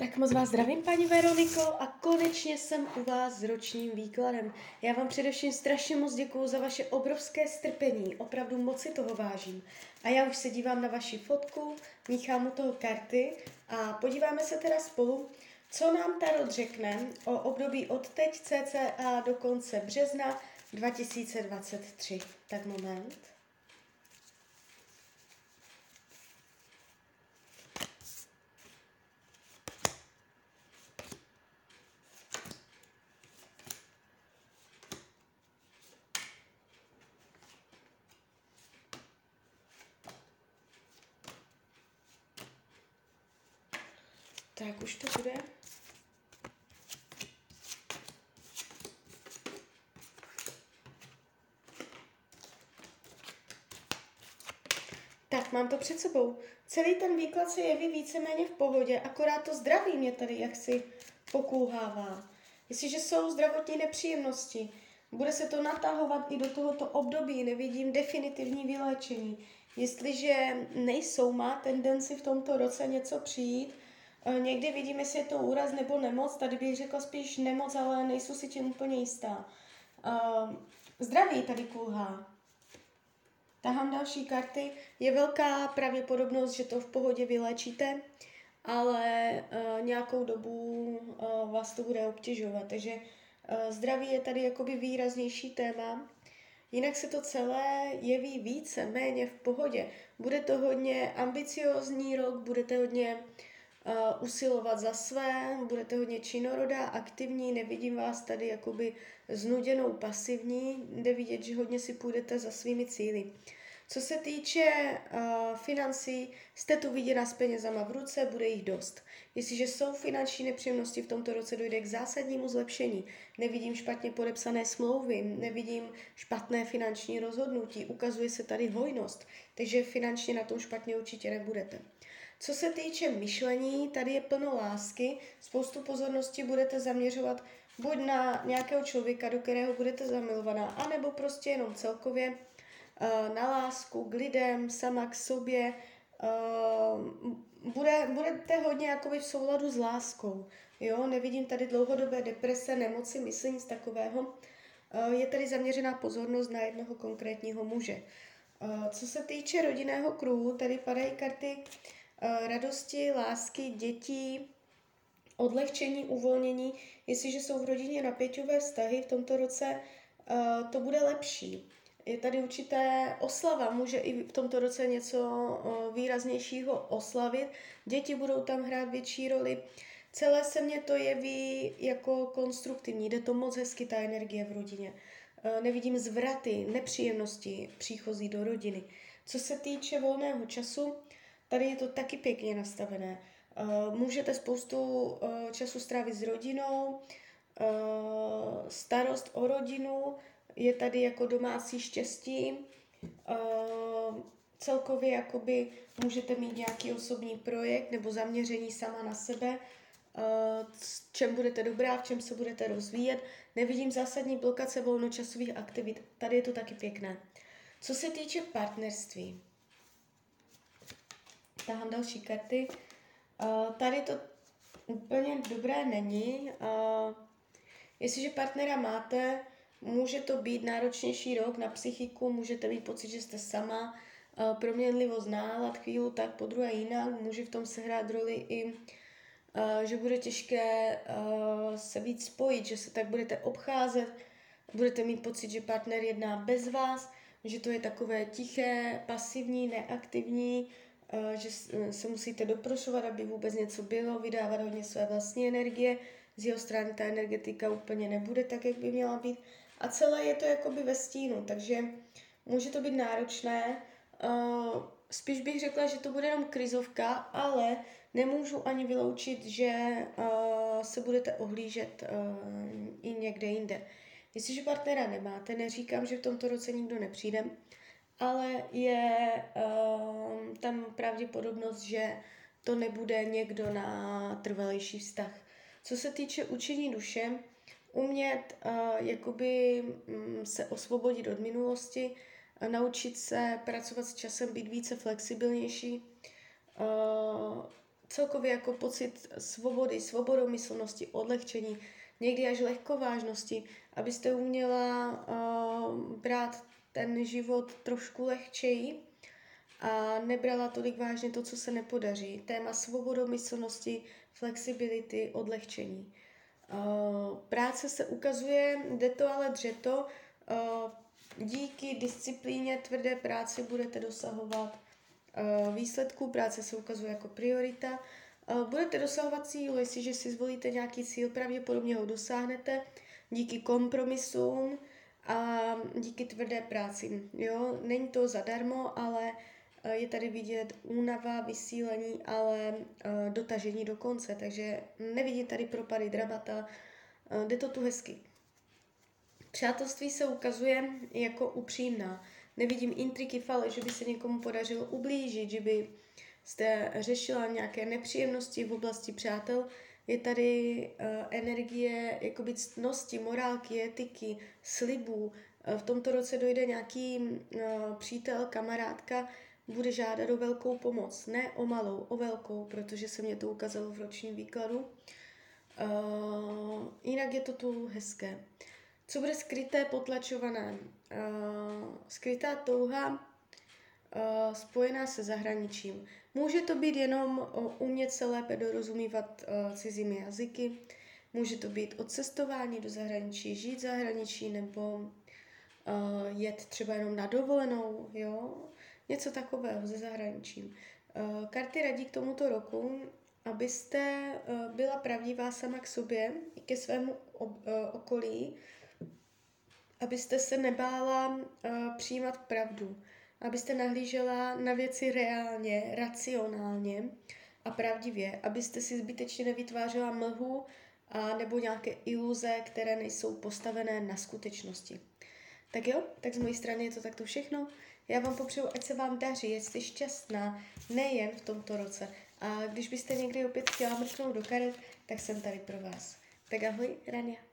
Tak moc vás zdravím, paní Veroniko, a konečně jsem u vás s ročním výkladem. Já vám především strašně moc děkuju za vaše obrovské strpení, opravdu moc si toho vážím. A já už se dívám na vaši fotku, míchám u toho karty a podíváme se teda spolu, co nám Tarot řekne o období od teď cca do konce března 2023. Tak moment. Tak už to bude. Tak, mám to před sebou. Celý ten výklad se jeví víceméně v pohodě, akorát to zdraví mě tady jaksi pokulhává. Jestliže jsou zdravotní nepříjemnosti, bude se to natahovat i do tohoto období, nevidím definitivní vyléčení. Jestliže nejsou, má tendenci v tomto roce něco přijít, někdy vidím, jestli je to úraz nebo nemoc. Tady bych řekla spíš nemoc, ale nejsou si tím úplně jistá. Uh, zdraví tady kulhá. Tahám další karty. Je velká pravděpodobnost, že to v pohodě vylečíte, ale uh, nějakou dobu uh, vás to bude obtěžovat. Takže zdraví je tady jakoby výraznější téma. Jinak se to celé jeví více, méně v pohodě. Bude to hodně ambiciozní rok, budete hodně uh, uh, usilovat za své, budete hodně činorodá, aktivní, nevidím vás tady jakoby znuděnou pasivní, jde vidět, že hodně si půjdete za svými cíly. Co se týče uh, financí, jste tu viděna s penězama v ruce, bude jich dost. Jestliže jsou finanční nepříjemnosti, v tomto roce dojde k zásadnímu zlepšení. Nevidím špatně podepsané smlouvy, nevidím špatné finanční rozhodnutí, ukazuje se tady hojnost, takže finančně na tom špatně určitě nebudete. Co se týče myšlení, tady je plno lásky, spoustu pozornosti budete zaměřovat buď na nějakého člověka, do kterého budete zamilovaná, anebo prostě jenom celkově uh, na lásku k lidem, sama k sobě. Uh, bude, budete hodně jakoby v souladu s láskou. Jo, nevidím tady dlouhodobé deprese, nemoci, myslím nic takového. Uh, je tady zaměřená pozornost na jednoho konkrétního muže. Co se týče rodinného kruhu, tady padají karty uh, Eh, radosti, lásky, dětí, odlehčení, uvolnění. Jestliže jsou v rodině napěťové vztahy v tomto roce, eh, to bude lepší. Je tady určité oslava, může i v tomto roce něco eh, výraznějšího oslavit. Děti budou tam hrát větší roli. Celé se mně to jeví jako konstruktivní, jde to moc hezky, ta energie v rodině. Nevidím zvraty, nepříjemnosti příchozí do rodiny. Co se týče volného času, Tady je to taky pěkně nastavené. Uh, můžete spoustu uh, času strávit s rodinou, uh, starost o rodinu, je tady jako domácí štěstí, celkově jakoby můžete mít nějaký osobní projekt nebo zaměření sama na sebe, v čem budete dobrá, v čem se budete rozvíjet. Nevidím zásadní blokace volnočasových aktivit. Tady je to taky pěkné. Co se týče partnerství, tahám další karty. Uh, tady to úplně dobré není. Uh, jestliže partnera máte, může to být náročnější rok na psychiku, můžete mít pocit, že jste sama, uh, proměnlivost nálad chvíli tak, po druhé jinak, může v tom sehrát roli i uh, že bude těžké uh, se víc spojit, že se tak budete obcházet, budete mít pocit, že partner jedná bez vás, že to je takové tiché, pasivní, neaktivní, že eh, se musíte doprošovat, aby vůbec něco bylo, vydávat hodně své vlastní energie, z jeho strany ta energetika úplně nebude tak, jak by měla být. A celé je to jakoby ve stínu, takže může to být náročné, uh, spíš bych řekla, že to bude jenom krizovka, ale nemůžu ani vyloučit, že se budete ohlížet i někde jinde. Jestliže partnera nemáte, neříkám, že v tomto roce nikdo nepřijde, ale je uh, tam pravděpodobnost, že to nebude někdo na trvalejší vztah. Co se týče učení duše, umět uh, jakoby um, se osvobodit od minulosti, uh, naučit se pracovat s časem, být více flexibilnější, uh, celkově jako pocit svobody, svobodomyslnosti, odlehčení, někdy až lehkovážnosti, abyste uměla uh, brát ten život trošku lehčeji a nebrala tolik vážně to, co se nepodaří. Téma svobodomyslnosti, flexibility, odlehčení. Uh, práce se ukazuje, jde to ale dřeto, uh, díky disciplíně tvrdé práci budete dosahovat uh, výsledků, práce se ukazuje jako priorita, budete dosahovat cílu, jestliže si zvolíte nějaký cíl, pravděpodobně ho dosáhnete díky kompromisům a díky tvrdé práci. Jo? Není to zadarmo, ale Eh, je tady vidět únava, vysílení, ale uh, dotažení do konce, takže nevidím tady propady dramata, uh, jde to tu hezky. Přátelství se ukazuje jako upřímná. Nevidím intriky, fale, že by se někomu podařilo ublížit, že by jste řešila nějaké nepříjemnosti v oblasti přátel. Je tady uh, energie jakoby ctnosti, morálky, etiky, slibů. Uh, v tomto roce dojde nějaký uh, přítel, kamarádka, bude žádat o velkou pomoc. Ne o malou, o velkou, protože se mě to ukázalo v ročním výkladu. Uh, jinak je to tu hezké. Co bude skryté, potlačované? Uh, skrytá touha uh, spojená se zahraničím. Může to být jenom uh, umět se lépe dorozumívat uh, cizími jazyky, může to být odcestování do zahraničí, žít v zahraničí nebo jet třeba jenom na dovolenou, jo, něco takového ze zahraničí. Eh, karty radí k tomuto roku, abyste eh, byla pravdivá sama k sobě i ke svému eh, okolí, abyste se nebála přijímat pravdu, abyste nahlížela na věci reálně, racionálně a pravdivě, abyste si zbytečně nevytvářela mlhu a nebo nějaké iluze, které nejsou postavené na skutečnosti. Tak jo, tak z mojí strany je to takto všechno. Já vám popřeju, ať se vám daří, ať jste šťastná, nejen v tomto roce. A když byste někdy opět chtěla mrknout do karet, tak jsem tady pro vás. Tak ahoj, Rania.